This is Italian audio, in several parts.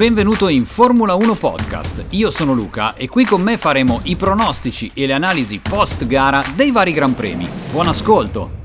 Benvenuto in Formula 1 Podcast. Io sono Luca e qui con me faremo i pronostici e le analisi post gara dei vari Gran Premi. Buon ascolto!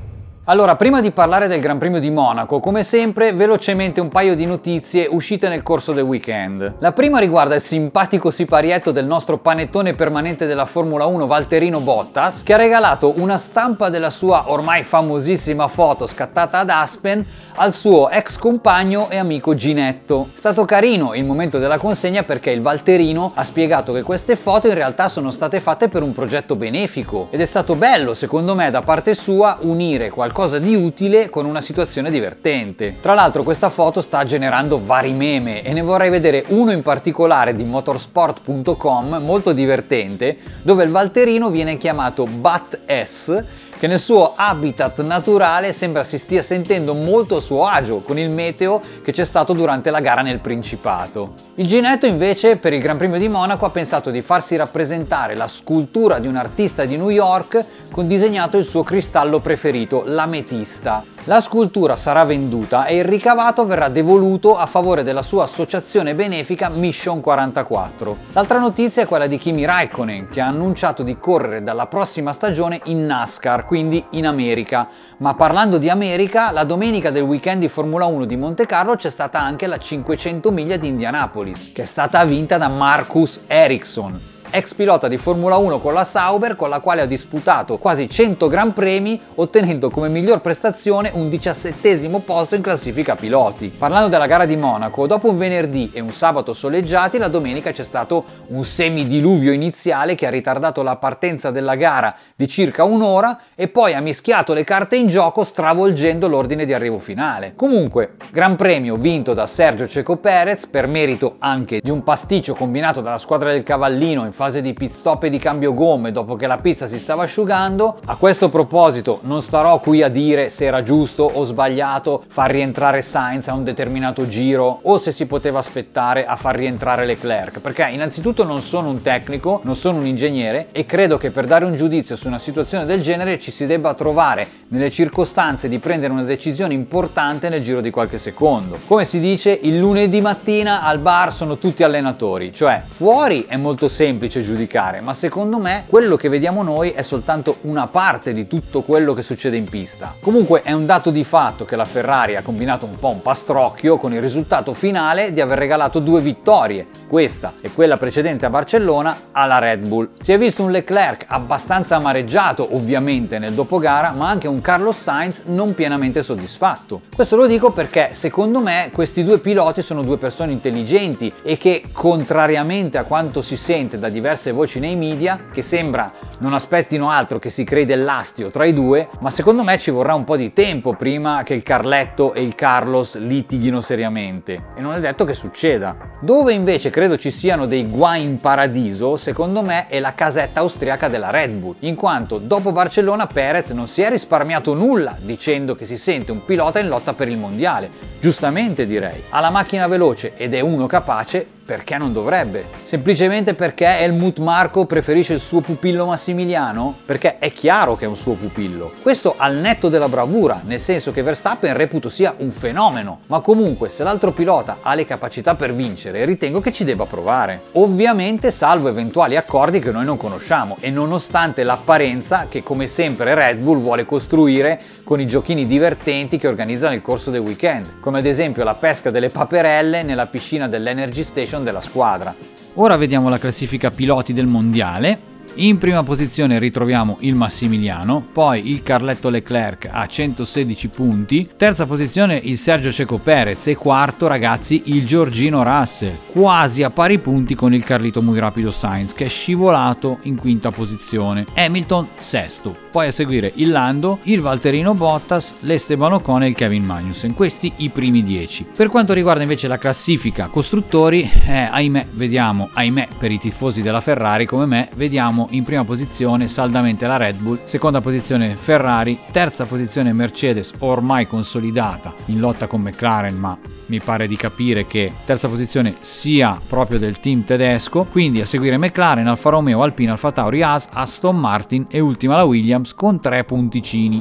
Allora, prima di parlare del Gran Premio di Monaco, come sempre, velocemente un paio di notizie uscite nel corso del weekend. La prima riguarda il simpatico siparietto del nostro panettone permanente della Formula 1 Valterino Bottas, che ha regalato una stampa della sua ormai famosissima foto scattata ad Aspen al suo ex compagno e amico Ginetto. È stato carino il momento della consegna perché il Valterino ha spiegato che queste foto in realtà sono state fatte per un progetto benefico ed è stato bello, secondo me, da parte sua unire qualcosa qualcosa di utile con una situazione divertente. Tra l'altro questa foto sta generando vari meme e ne vorrei vedere uno in particolare di motorsport.com molto divertente dove il Valterino viene chiamato Bat S che nel suo habitat naturale sembra si stia sentendo molto a suo agio con il meteo che c'è stato durante la gara nel Principato. Il Ginetto invece per il Gran Premio di Monaco ha pensato di farsi rappresentare la scultura di un artista di New York con disegnato il suo cristallo preferito, l'ametista. La scultura sarà venduta e il ricavato verrà devoluto a favore della sua associazione benefica Mission 44. L'altra notizia è quella di Kimi Raikkonen che ha annunciato di correre dalla prossima stagione in NASCAR, quindi in America. Ma parlando di America, la domenica del weekend di Formula 1 di Monte Carlo c'è stata anche la 500 miglia di Indianapolis, che è stata vinta da Marcus Ericsson ex pilota di Formula 1 con la Sauber, con la quale ha disputato quasi 100 Gran Premi, ottenendo come miglior prestazione un diciassettesimo posto in classifica piloti. Parlando della gara di Monaco, dopo un venerdì e un sabato soleggiati, la domenica c'è stato un semidiluvio iniziale che ha ritardato la partenza della gara di circa un'ora e poi ha mischiato le carte in gioco stravolgendo l'ordine di arrivo finale. Comunque, Gran Premio vinto da Sergio Ceco Perez per merito anche di un pasticcio combinato dalla squadra del Cavallino in fase di pit stop e di cambio gomme dopo che la pista si stava asciugando. A questo proposito non starò qui a dire se era giusto o sbagliato far rientrare Sainz a un determinato giro o se si poteva aspettare a far rientrare Leclerc, perché innanzitutto non sono un tecnico, non sono un ingegnere e credo che per dare un giudizio su una situazione del genere ci si debba trovare nelle circostanze di prendere una decisione importante nel giro di qualche secondo. Come si dice, il lunedì mattina al bar sono tutti allenatori, cioè fuori è molto semplice semplice giudicare, ma secondo me quello che vediamo noi è soltanto una parte di tutto quello che succede in pista. Comunque è un dato di fatto che la Ferrari ha combinato un po' un pastrocchio con il risultato finale di aver regalato due vittorie, questa e quella precedente a Barcellona, alla Red Bull. Si è visto un Leclerc abbastanza amareggiato ovviamente nel dopogara, ma anche un Carlos Sainz non pienamente soddisfatto. Questo lo dico perché secondo me questi due piloti sono due persone intelligenti e che contrariamente a quanto si sente da diverse voci nei media che sembra non aspettino altro che si crei dell'astio tra i due, ma secondo me ci vorrà un po' di tempo prima che il Carletto e il Carlos litighino seriamente e non è detto che succeda. Dove invece credo ci siano dei guai in paradiso, secondo me è la casetta austriaca della Red Bull, in quanto dopo Barcellona Perez non si è risparmiato nulla dicendo che si sente un pilota in lotta per il mondiale. Giustamente direi, ha la macchina veloce ed è uno capace, perché non dovrebbe? Semplicemente perché Helmut Marco preferisce il suo pupillo Massimiliano? Perché è chiaro che è un suo pupillo. Questo al netto della bravura, nel senso che Verstappen reputo sia un fenomeno, ma comunque se l'altro pilota ha le capacità per vincere, ritengo che ci debba provare. Ovviamente salvo eventuali accordi che noi non conosciamo e nonostante l'apparenza che come sempre Red Bull vuole costruire con i giochini divertenti che organizza nel corso del weekend, come ad esempio la pesca delle paperelle nella piscina dell'Energy Station della squadra. Ora vediamo la classifica piloti del mondiale. In prima posizione ritroviamo il Massimiliano, poi il Carletto Leclerc a 116 punti, terza posizione il Sergio Ceco Perez e quarto ragazzi il Giorgino Russell, quasi a pari punti con il Carlito muy rapido Sainz che è scivolato in quinta posizione, Hamilton sesto, poi a seguire il Lando, il Valterino Bottas, l'Esteban Ocon e il Kevin Magnussen, questi i primi 10. Per quanto riguarda invece la classifica costruttori, eh, ahimè vediamo, ahimè per i tifosi della Ferrari come me, vediamo troviamo in prima posizione saldamente la Red Bull, seconda posizione Ferrari, terza posizione Mercedes ormai consolidata in lotta con McLaren ma mi pare di capire che terza posizione sia proprio del team tedesco, quindi a seguire McLaren, Alfa Romeo, Alpine, Alfa Tauri, Haas, Aston Martin e ultima la Williams con tre punticini.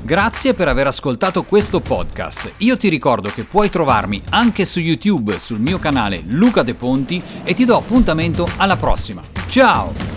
Grazie per aver ascoltato questo podcast. Io ti ricordo che puoi trovarmi anche su YouTube sul mio canale Luca De Ponti e ti do appuntamento alla prossima. Ciao!